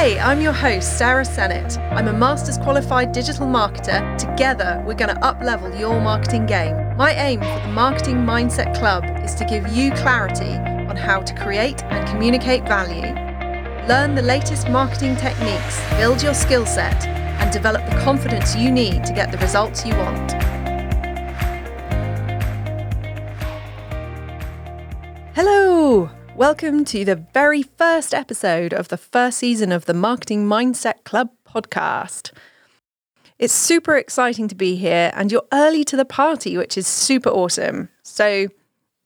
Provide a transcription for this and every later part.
Hey, I'm your host, Sarah Sennett. I'm a master's qualified digital marketer. Together, we're going to uplevel your marketing game. My aim for the Marketing Mindset Club is to give you clarity on how to create and communicate value. Learn the latest marketing techniques, build your skill set, and develop the confidence you need to get the results you want. Welcome to the very first episode of the first season of the Marketing Mindset Club podcast. It's super exciting to be here, and you're early to the party, which is super awesome. So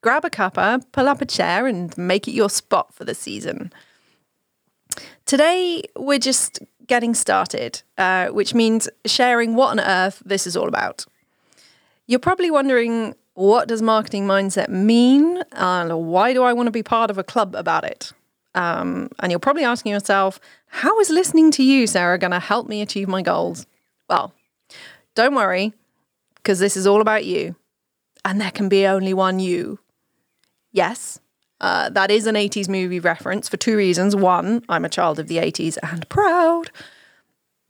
grab a cuppa, pull up a chair, and make it your spot for the season. Today, we're just getting started, uh, which means sharing what on earth this is all about. You're probably wondering what does marketing mindset mean and why do I want to be part of a club about it? Um, and you're probably asking yourself, how is listening to you, Sarah, going to help me achieve my goals? Well, don't worry, because this is all about you. And there can be only one you. Yes, uh, that is an 80s movie reference for two reasons. One, I'm a child of the 80s and proud.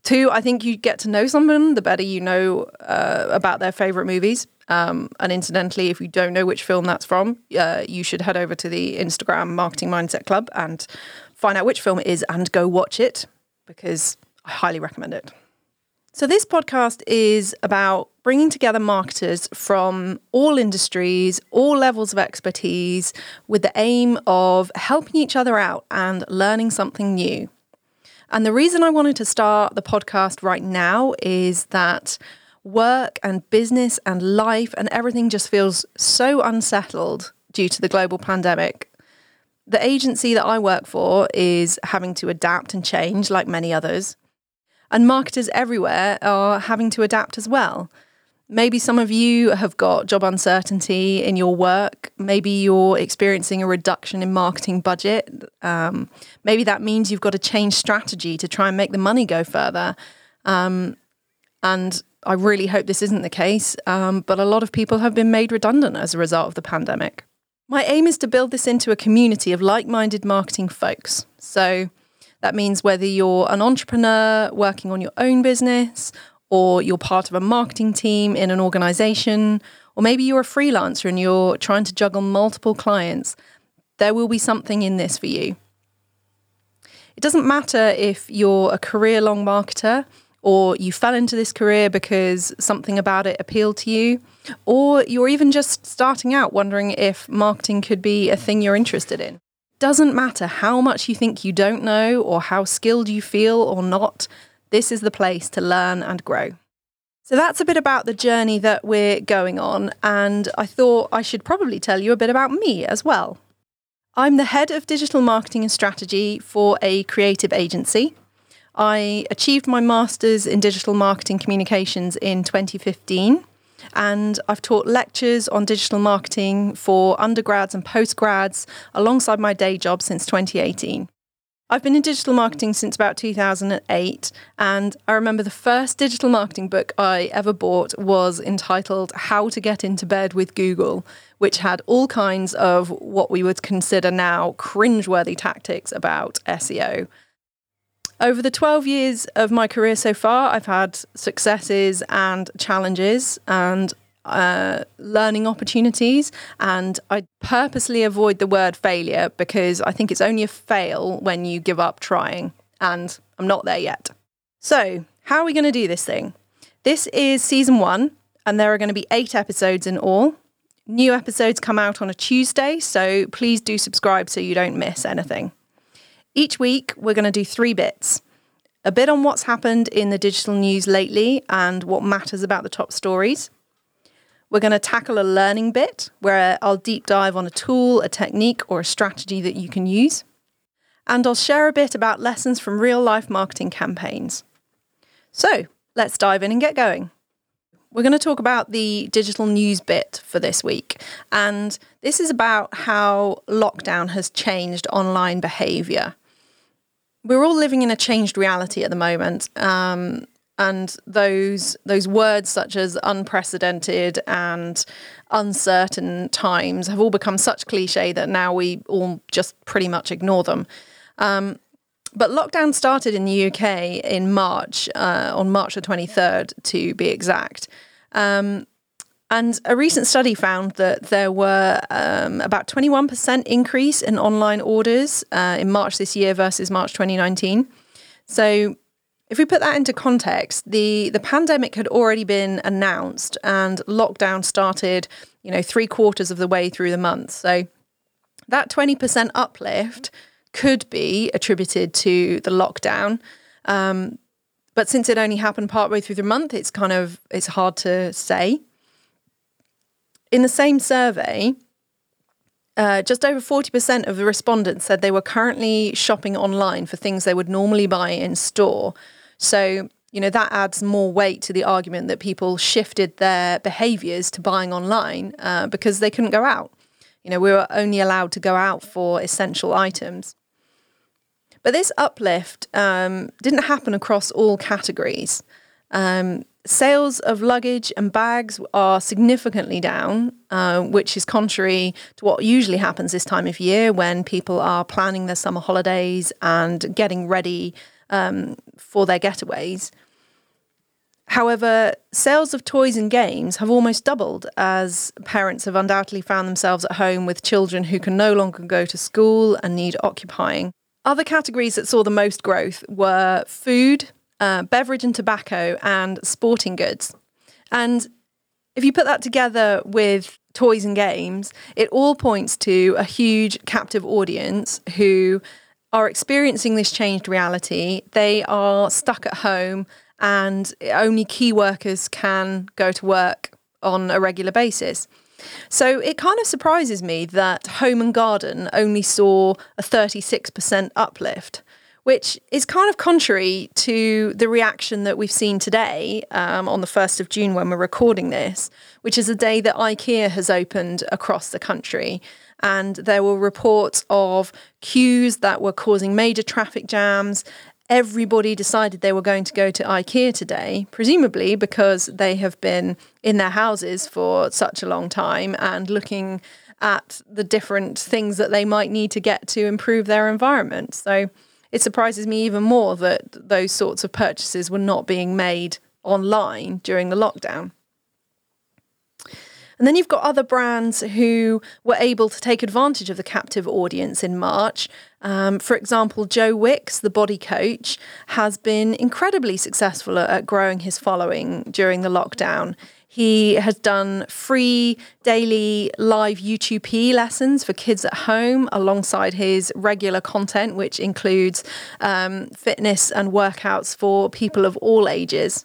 Two, I think you get to know someone the better you know uh, about their favorite movies. Um, and incidentally, if you don't know which film that's from, uh, you should head over to the Instagram Marketing Mindset Club and find out which film it is and go watch it because I highly recommend it. So, this podcast is about bringing together marketers from all industries, all levels of expertise, with the aim of helping each other out and learning something new. And the reason I wanted to start the podcast right now is that work and business and life and everything just feels so unsettled due to the global pandemic. The agency that I work for is having to adapt and change like many others. And marketers everywhere are having to adapt as well. Maybe some of you have got job uncertainty in your work. Maybe you're experiencing a reduction in marketing budget. Um, maybe that means you've got to change strategy to try and make the money go further. Um, and I really hope this isn't the case, um, but a lot of people have been made redundant as a result of the pandemic. My aim is to build this into a community of like minded marketing folks. So that means whether you're an entrepreneur working on your own business, or you're part of a marketing team in an organization, or maybe you're a freelancer and you're trying to juggle multiple clients, there will be something in this for you. It doesn't matter if you're a career long marketer or you fell into this career because something about it appealed to you, or you're even just starting out wondering if marketing could be a thing you're interested in. Doesn't matter how much you think you don't know or how skilled you feel or not, this is the place to learn and grow. So that's a bit about the journey that we're going on, and I thought I should probably tell you a bit about me as well. I'm the head of digital marketing and strategy for a creative agency. I achieved my master's in digital marketing communications in 2015. And I've taught lectures on digital marketing for undergrads and postgrads alongside my day job since 2018. I've been in digital marketing since about 2008, and I remember the first digital marketing book I ever bought was entitled How to Get into Bed with Google, which had all kinds of what we would consider now cringeworthy tactics about SEO. Over the 12 years of my career so far, I've had successes and challenges and uh, learning opportunities. And I purposely avoid the word failure because I think it's only a fail when you give up trying. And I'm not there yet. So, how are we going to do this thing? This is season one, and there are going to be eight episodes in all. New episodes come out on a Tuesday, so please do subscribe so you don't miss anything. Each week, we're going to do three bits a bit on what's happened in the digital news lately and what matters about the top stories. We're going to tackle a learning bit where I'll deep dive on a tool, a technique, or a strategy that you can use. And I'll share a bit about lessons from real life marketing campaigns. So let's dive in and get going. We're going to talk about the digital news bit for this week. And this is about how lockdown has changed online behavior we're all living in a changed reality at the moment. Um, and those those words such as unprecedented and uncertain times have all become such cliche that now we all just pretty much ignore them. Um, But lockdown started in the UK in March, uh, on March the 23rd to be exact. Um, and a recent study found that there were um, about 21% increase in online orders uh, in March this year versus March 2019. So if we put that into context, the, the pandemic had already been announced and lockdown started, you know, three quarters of the way through the month. So that 20% uplift could be attributed to the lockdown. Um, but since it only happened partway through the month, it's kind of it's hard to say. In the same survey, uh, just over 40% of the respondents said they were currently shopping online for things they would normally buy in store. So, you know, that adds more weight to the argument that people shifted their behaviors to buying online uh, because they couldn't go out. You know, we were only allowed to go out for essential items. But this uplift um, didn't happen across all categories. Um, sales of luggage and bags are significantly down, uh, which is contrary to what usually happens this time of year when people are planning their summer holidays and getting ready um, for their getaways. However, sales of toys and games have almost doubled as parents have undoubtedly found themselves at home with children who can no longer go to school and need occupying. Other categories that saw the most growth were food, uh, beverage and tobacco, and sporting goods. And if you put that together with toys and games, it all points to a huge captive audience who are experiencing this changed reality. They are stuck at home, and only key workers can go to work on a regular basis. So it kind of surprises me that Home and Garden only saw a 36% uplift, which is kind of contrary to the reaction that we've seen today um, on the 1st of June when we're recording this, which is a day that IKEA has opened across the country. And there were reports of queues that were causing major traffic jams everybody decided they were going to go to IKEA today, presumably because they have been in their houses for such a long time and looking at the different things that they might need to get to improve their environment. So it surprises me even more that those sorts of purchases were not being made online during the lockdown. And then you've got other brands who were able to take advantage of the captive audience in March. Um, for example, Joe Wicks, the body coach, has been incredibly successful at growing his following during the lockdown. He has done free daily live YouTube PE lessons for kids at home alongside his regular content, which includes um, fitness and workouts for people of all ages.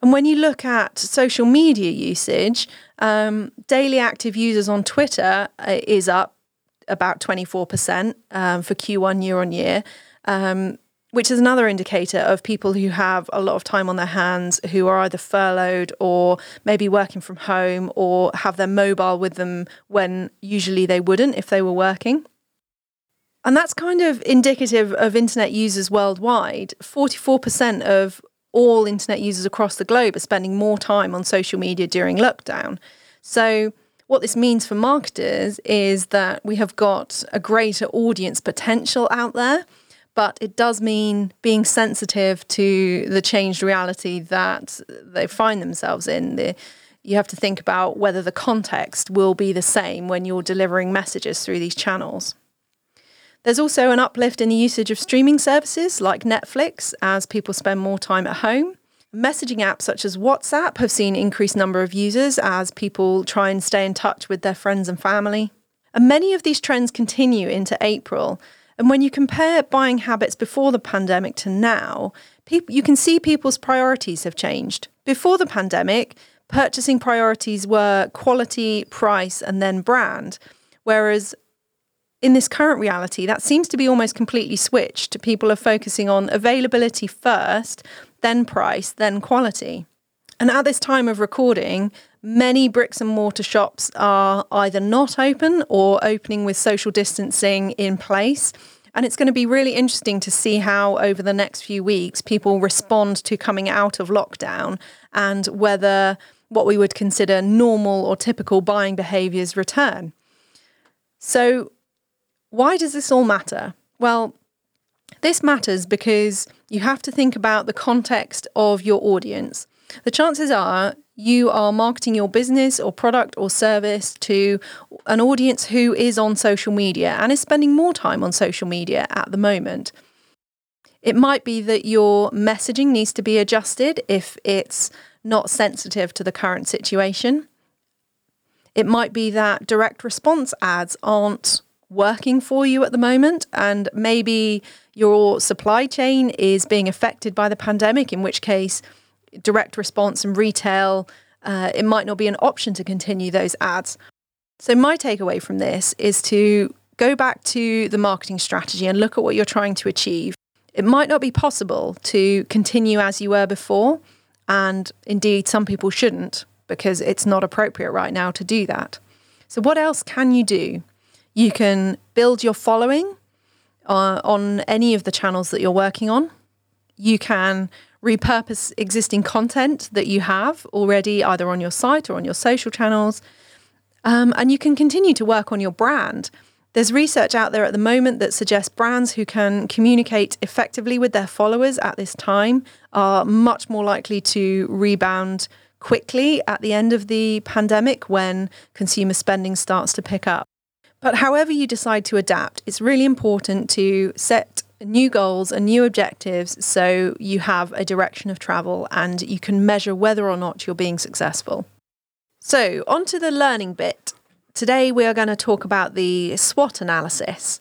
And when you look at social media usage, um, daily active users on Twitter uh, is up about 24% um, for Q1 year on year, um, which is another indicator of people who have a lot of time on their hands, who are either furloughed or maybe working from home or have their mobile with them when usually they wouldn't if they were working. And that's kind of indicative of internet users worldwide. 44% of all internet users across the globe are spending more time on social media during lockdown. So, what this means for marketers is that we have got a greater audience potential out there, but it does mean being sensitive to the changed reality that they find themselves in. The, you have to think about whether the context will be the same when you're delivering messages through these channels. There's also an uplift in the usage of streaming services like Netflix as people spend more time at home. Messaging apps such as WhatsApp have seen increased number of users as people try and stay in touch with their friends and family. And many of these trends continue into April. And when you compare buying habits before the pandemic to now, people, you can see people's priorities have changed. Before the pandemic, purchasing priorities were quality, price, and then brand. Whereas in this current reality, that seems to be almost completely switched. People are focusing on availability first, then price, then quality. And at this time of recording, many bricks and mortar shops are either not open or opening with social distancing in place. And it's going to be really interesting to see how, over the next few weeks, people respond to coming out of lockdown and whether what we would consider normal or typical buying behaviours return. So, why does this all matter? Well, This matters because you have to think about the context of your audience. The chances are you are marketing your business or product or service to an audience who is on social media and is spending more time on social media at the moment. It might be that your messaging needs to be adjusted if it's not sensitive to the current situation. It might be that direct response ads aren't working for you at the moment, and maybe your supply chain is being affected by the pandemic, in which case, direct response and retail, uh, it might not be an option to continue those ads. So, my takeaway from this is to go back to the marketing strategy and look at what you're trying to achieve. It might not be possible to continue as you were before, and indeed, some people shouldn't because it's not appropriate right now to do that. So, what else can you do? You can build your following uh, on any of the channels that you're working on. You can repurpose existing content that you have already either on your site or on your social channels. Um, and you can continue to work on your brand. There's research out there at the moment that suggests brands who can communicate effectively with their followers at this time are much more likely to rebound quickly at the end of the pandemic when consumer spending starts to pick up. But however you decide to adapt, it's really important to set new goals and new objectives so you have a direction of travel and you can measure whether or not you're being successful. So, on to the learning bit. Today, we are going to talk about the SWOT analysis.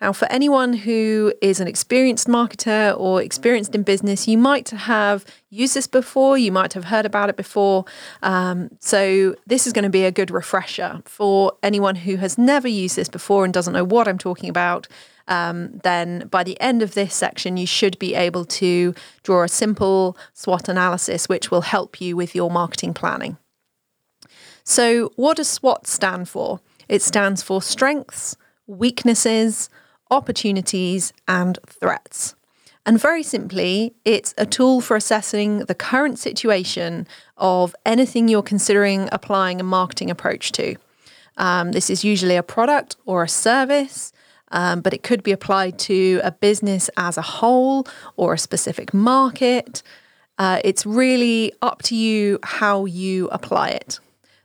Now, for anyone who is an experienced marketer or experienced in business, you might have used this before, you might have heard about it before. Um, so, this is going to be a good refresher for anyone who has never used this before and doesn't know what I'm talking about. Um, then by the end of this section, you should be able to draw a simple SWOT analysis, which will help you with your marketing planning. So, what does SWOT stand for? It stands for strengths, weaknesses, opportunities, and threats. And very simply, it's a tool for assessing the current situation of anything you're considering applying a marketing approach to. Um, this is usually a product or a service, um, but it could be applied to a business as a whole or a specific market. Uh, it's really up to you how you apply it.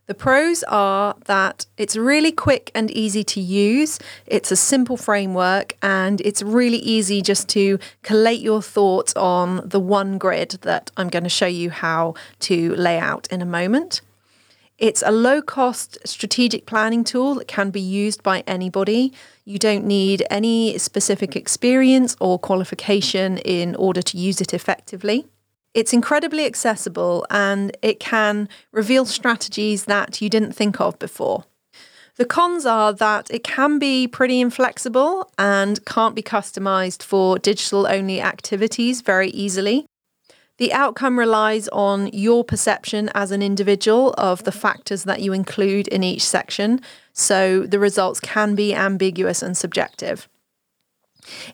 The pros are that it's really quick and easy to use. It's a simple framework and it's really easy just to collate your thoughts on the one grid that I'm going to show you how to lay out in a moment. It's a low cost strategic planning tool that can be used by anybody. You don't need any specific experience or qualification in order to use it effectively. It's incredibly accessible and it can reveal strategies that you didn't think of before. The cons are that it can be pretty inflexible and can't be customized for digital only activities very easily. The outcome relies on your perception as an individual of the factors that you include in each section, so the results can be ambiguous and subjective.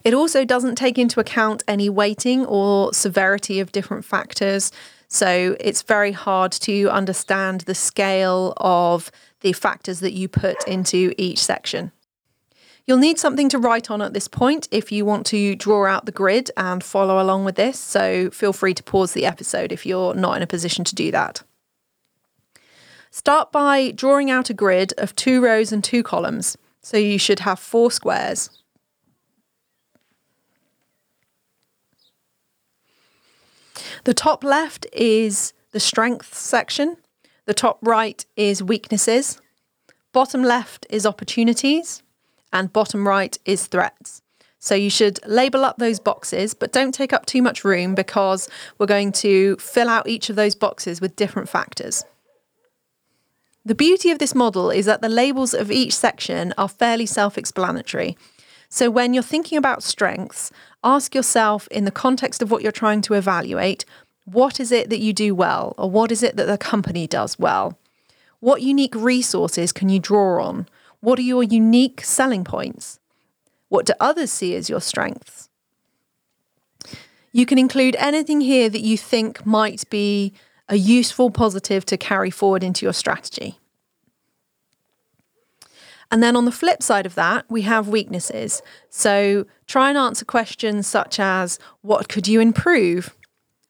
It also doesn't take into account any weighting or severity of different factors. So it's very hard to understand the scale of the factors that you put into each section. You'll need something to write on at this point if you want to draw out the grid and follow along with this. So feel free to pause the episode if you're not in a position to do that. Start by drawing out a grid of two rows and two columns. So you should have four squares. The top left is the strengths section. The top right is weaknesses. Bottom left is opportunities. And bottom right is threats. So you should label up those boxes, but don't take up too much room because we're going to fill out each of those boxes with different factors. The beauty of this model is that the labels of each section are fairly self explanatory. So when you're thinking about strengths, ask yourself in the context of what you're trying to evaluate what is it that you do well, or what is it that the company does well? What unique resources can you draw on? What are your unique selling points? What do others see as your strengths? You can include anything here that you think might be a useful positive to carry forward into your strategy. And then on the flip side of that, we have weaknesses. So try and answer questions such as what could you improve?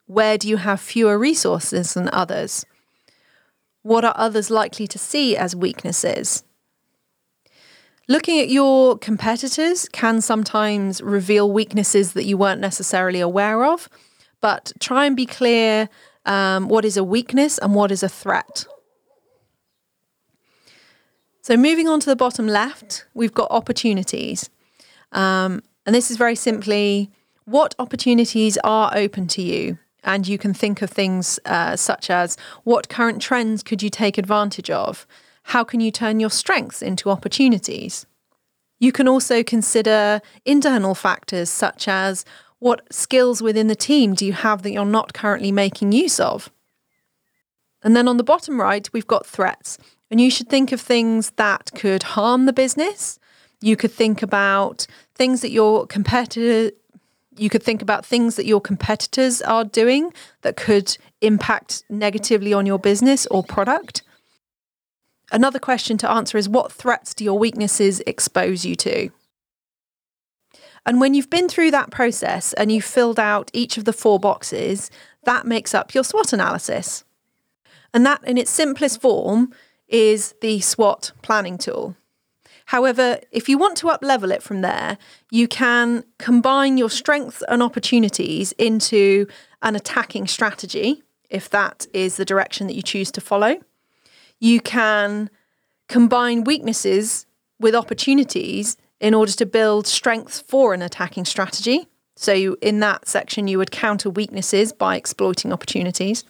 Where do you have fewer resources than others? What are others likely to see as weaknesses? Looking at your competitors can sometimes reveal weaknesses that you weren't necessarily aware of, but try and be clear um, what is a weakness and what is a threat. So, moving on to the bottom left, we've got opportunities. Um, and this is very simply what opportunities are open to you? And you can think of things uh, such as what current trends could you take advantage of? How can you turn your strengths into opportunities? You can also consider internal factors such as what skills within the team do you have that you're not currently making use of? And then on the bottom right, we've got threats. And you should think of things that could harm the business. You could think about things that your competitor you could think about things that your competitors are doing that could impact negatively on your business or product. Another question to answer is what threats do your weaknesses expose you to? And when you've been through that process and you've filled out each of the four boxes, that makes up your SWOT analysis. And that, in its simplest form, is the SWOT planning tool. However, if you want to uplevel it from there, you can combine your strengths and opportunities into an attacking strategy, if that is the direction that you choose to follow. You can combine weaknesses with opportunities in order to build strengths for an attacking strategy. So, you, in that section, you would counter weaknesses by exploiting opportunities.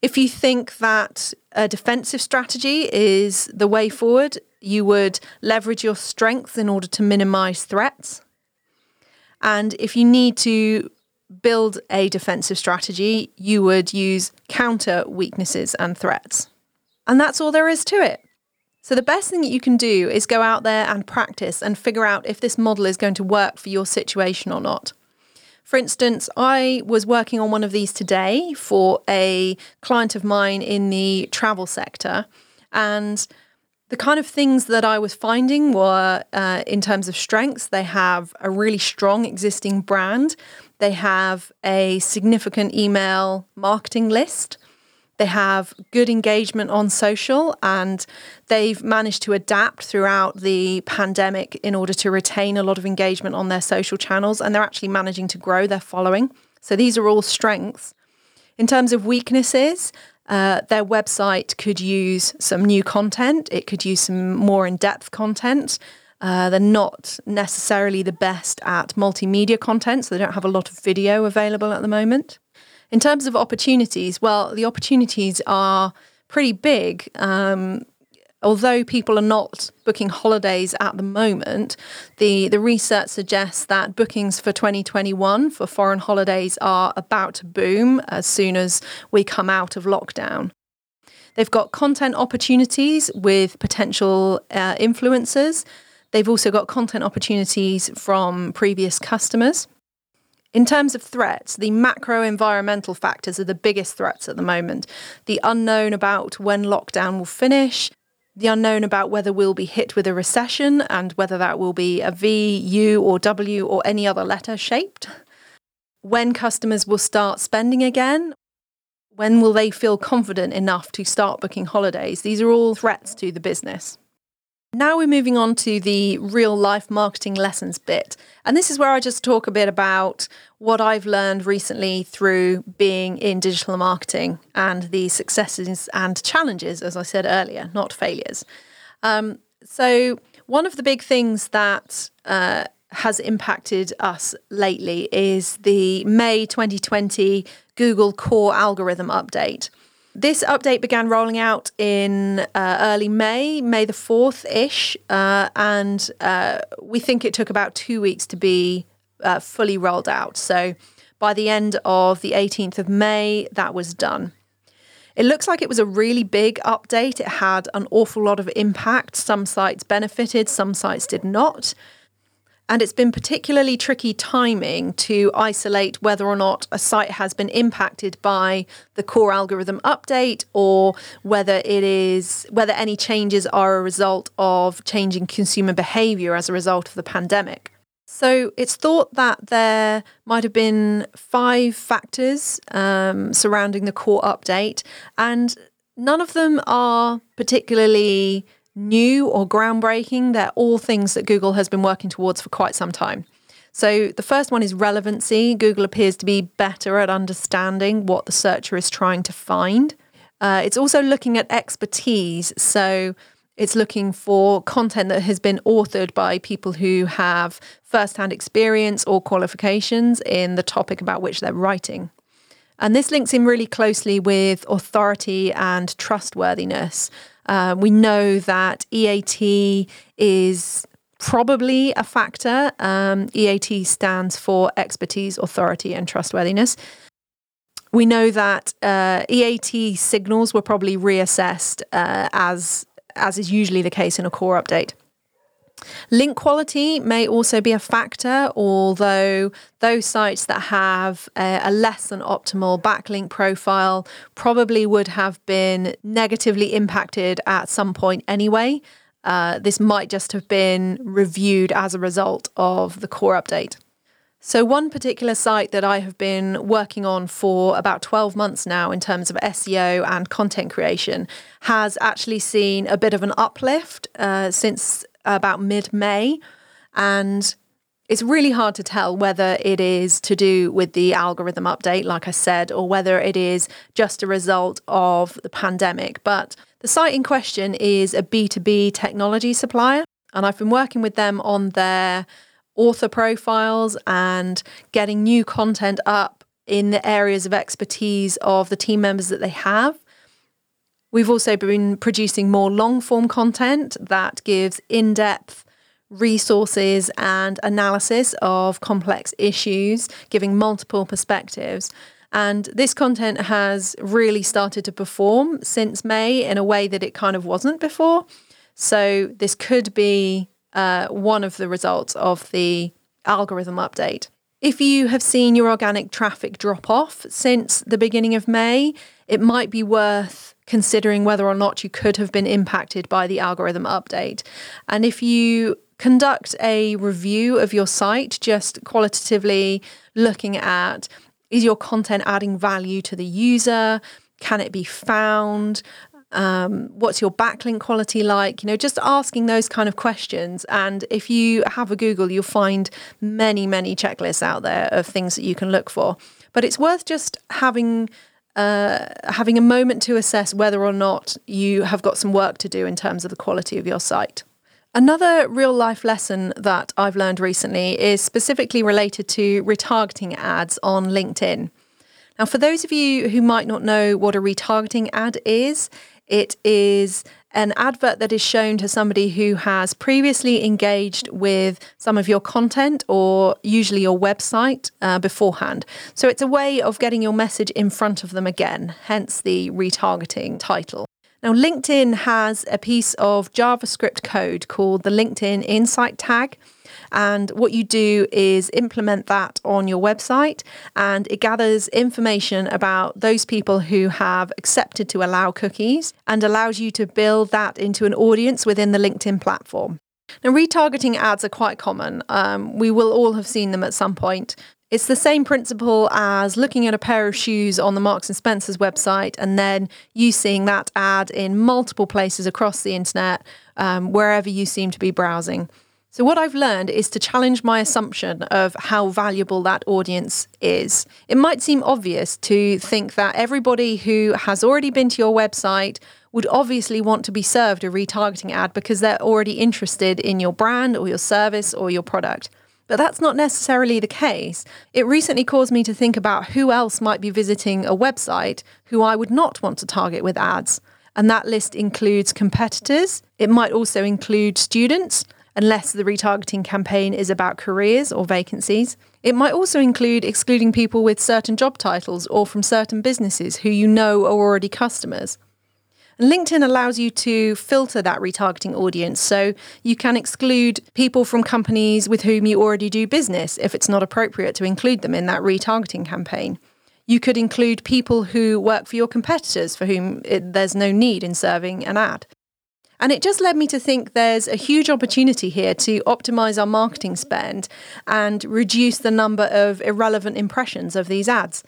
If you think that a defensive strategy is the way forward, you would leverage your strengths in order to minimize threats. And if you need to build a defensive strategy, you would use counter weaknesses and threats. And that's all there is to it. So, the best thing that you can do is go out there and practice and figure out if this model is going to work for your situation or not. For instance, I was working on one of these today for a client of mine in the travel sector. And the kind of things that I was finding were uh, in terms of strengths, they have a really strong existing brand, they have a significant email marketing list. They have good engagement on social and they've managed to adapt throughout the pandemic in order to retain a lot of engagement on their social channels and they're actually managing to grow their following. So these are all strengths. In terms of weaknesses, uh, their website could use some new content, it could use some more in depth content. Uh, they're not necessarily the best at multimedia content, so they don't have a lot of video available at the moment. In terms of opportunities, well, the opportunities are pretty big. Um, although people are not booking holidays at the moment, the, the research suggests that bookings for 2021 for foreign holidays are about to boom as soon as we come out of lockdown. They've got content opportunities with potential uh, influencers. They've also got content opportunities from previous customers. In terms of threats, the macro environmental factors are the biggest threats at the moment. The unknown about when lockdown will finish, the unknown about whether we'll be hit with a recession and whether that will be a V, U, or W, or any other letter shaped. When customers will start spending again. When will they feel confident enough to start booking holidays? These are all threats to the business. Now we're moving on to the real life marketing lessons bit. And this is where I just talk a bit about what I've learned recently through being in digital marketing and the successes and challenges, as I said earlier, not failures. Um, so, one of the big things that uh, has impacted us lately is the May 2020 Google Core Algorithm update. This update began rolling out in uh, early May, May the 4th ish, uh, and uh, we think it took about two weeks to be uh, fully rolled out. So by the end of the 18th of May, that was done. It looks like it was a really big update. It had an awful lot of impact. Some sites benefited, some sites did not. And it's been particularly tricky timing to isolate whether or not a site has been impacted by the core algorithm update or whether it is whether any changes are a result of changing consumer behavior as a result of the pandemic. So it's thought that there might have been five factors um, surrounding the core update, and none of them are particularly new or groundbreaking. They're all things that Google has been working towards for quite some time. So the first one is relevancy. Google appears to be better at understanding what the searcher is trying to find. Uh, it's also looking at expertise. So it's looking for content that has been authored by people who have first-hand experience or qualifications in the topic about which they're writing. And this links in really closely with authority and trustworthiness. Uh, we know that EAT is probably a factor. Um, EAT stands for expertise, authority, and trustworthiness. We know that uh, EAT signals were probably reassessed uh, as as is usually the case in a core update. Link quality may also be a factor, although those sites that have a, a, less than optimal backlink profile probably would have been negatively impacted at some point anyway. Uh, this might just have been reviewed as a result of the core update. So, one particular site that I have been working on for about 12 months now in terms of SEO and content creation has actually seen a bit of an uplift uh, since about mid May. And it's really hard to tell whether it is to do with the algorithm update, like I said, or whether it is just a result of the pandemic. But the site in question is a B2B technology supplier, and I've been working with them on their author profiles and getting new content up in the areas of expertise of the team members that they have. We've also been producing more long form content that gives in depth resources and analysis of complex issues, giving multiple perspectives. And this content has really started to perform since May in a way that it kind of wasn't before. So, this could be uh, one of the results of the algorithm update. If you have seen your organic traffic drop off since the beginning of May, it might be worth considering whether or not you could have been impacted by the algorithm update. And if you conduct a review of your site, just qualitatively looking at is your content adding value to the user? Can it be found? Um, what's your backlink quality like? You know, just asking those kind of questions. And if you have a Google, you'll find many, many checklists out there of things that you can look for. But it's worth just having uh, having a moment to assess whether or not you have got some work to do in terms of the quality of your site. Another real life lesson that I've learned recently is specifically related to retargeting ads on LinkedIn. Now, for those of you who might not know what a retargeting ad is, it is an advert that is shown to somebody who has previously engaged with some of your content or usually your website uh, beforehand. So it's a way of getting your message in front of them again, hence the retargeting title. Now, LinkedIn has a piece of JavaScript code called the LinkedIn Insight tag. And what you do is implement that on your website, and it gathers information about those people who have accepted to allow cookies and allows you to build that into an audience within the LinkedIn platform. Now, retargeting ads are quite common. Um, we will all have seen them at some point. It's the same principle as looking at a pair of shoes on the Marks and Spencer's website and then you seeing that ad in multiple places across the internet, um, wherever you seem to be browsing. So, what I've learned is to challenge my assumption of how valuable that audience is. It might seem obvious to think that everybody who has already been to your website would obviously want to be served a retargeting ad because they're already interested in your brand or your service or your product. But that's not necessarily the case. It recently caused me to think about who else might be visiting a website who I would not want to target with ads. And that list includes competitors, it might also include students, unless the retargeting campaign is about careers or vacancies. It might also include excluding people with certain job titles or from certain businesses who you know are already customers. And LinkedIn allows you to filter that retargeting audience. So you can exclude people from companies with whom you already do business if it's not appropriate to include them in that retargeting campaign. You could include people who work for your competitors for whom it, there's no need in serving an ad. And it just led me to think there's a huge opportunity here to optimize our marketing spend and reduce the number of irrelevant impressions of these ads.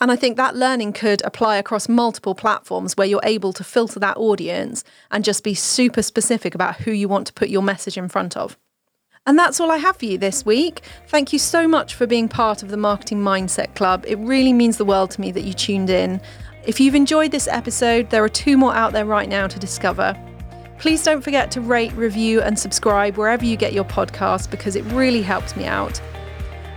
And I think that learning could apply across multiple platforms where you're able to filter that audience and just be super specific about who you want to put your message in front of. And that's all I have for you this week. Thank you so much for being part of the Marketing Mindset Club. It really means the world to me that you tuned in. If you've enjoyed this episode, there are two more out there right now to discover. Please don't forget to rate, review, and subscribe wherever you get your podcasts because it really helps me out.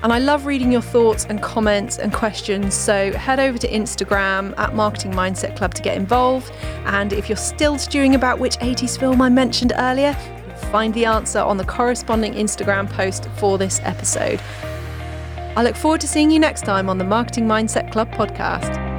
And I love reading your thoughts and comments and questions. So head over to Instagram at Marketing Mindset Club to get involved. And if you're still stewing about which 80s film I mentioned earlier, find the answer on the corresponding Instagram post for this episode. I look forward to seeing you next time on the Marketing Mindset Club podcast.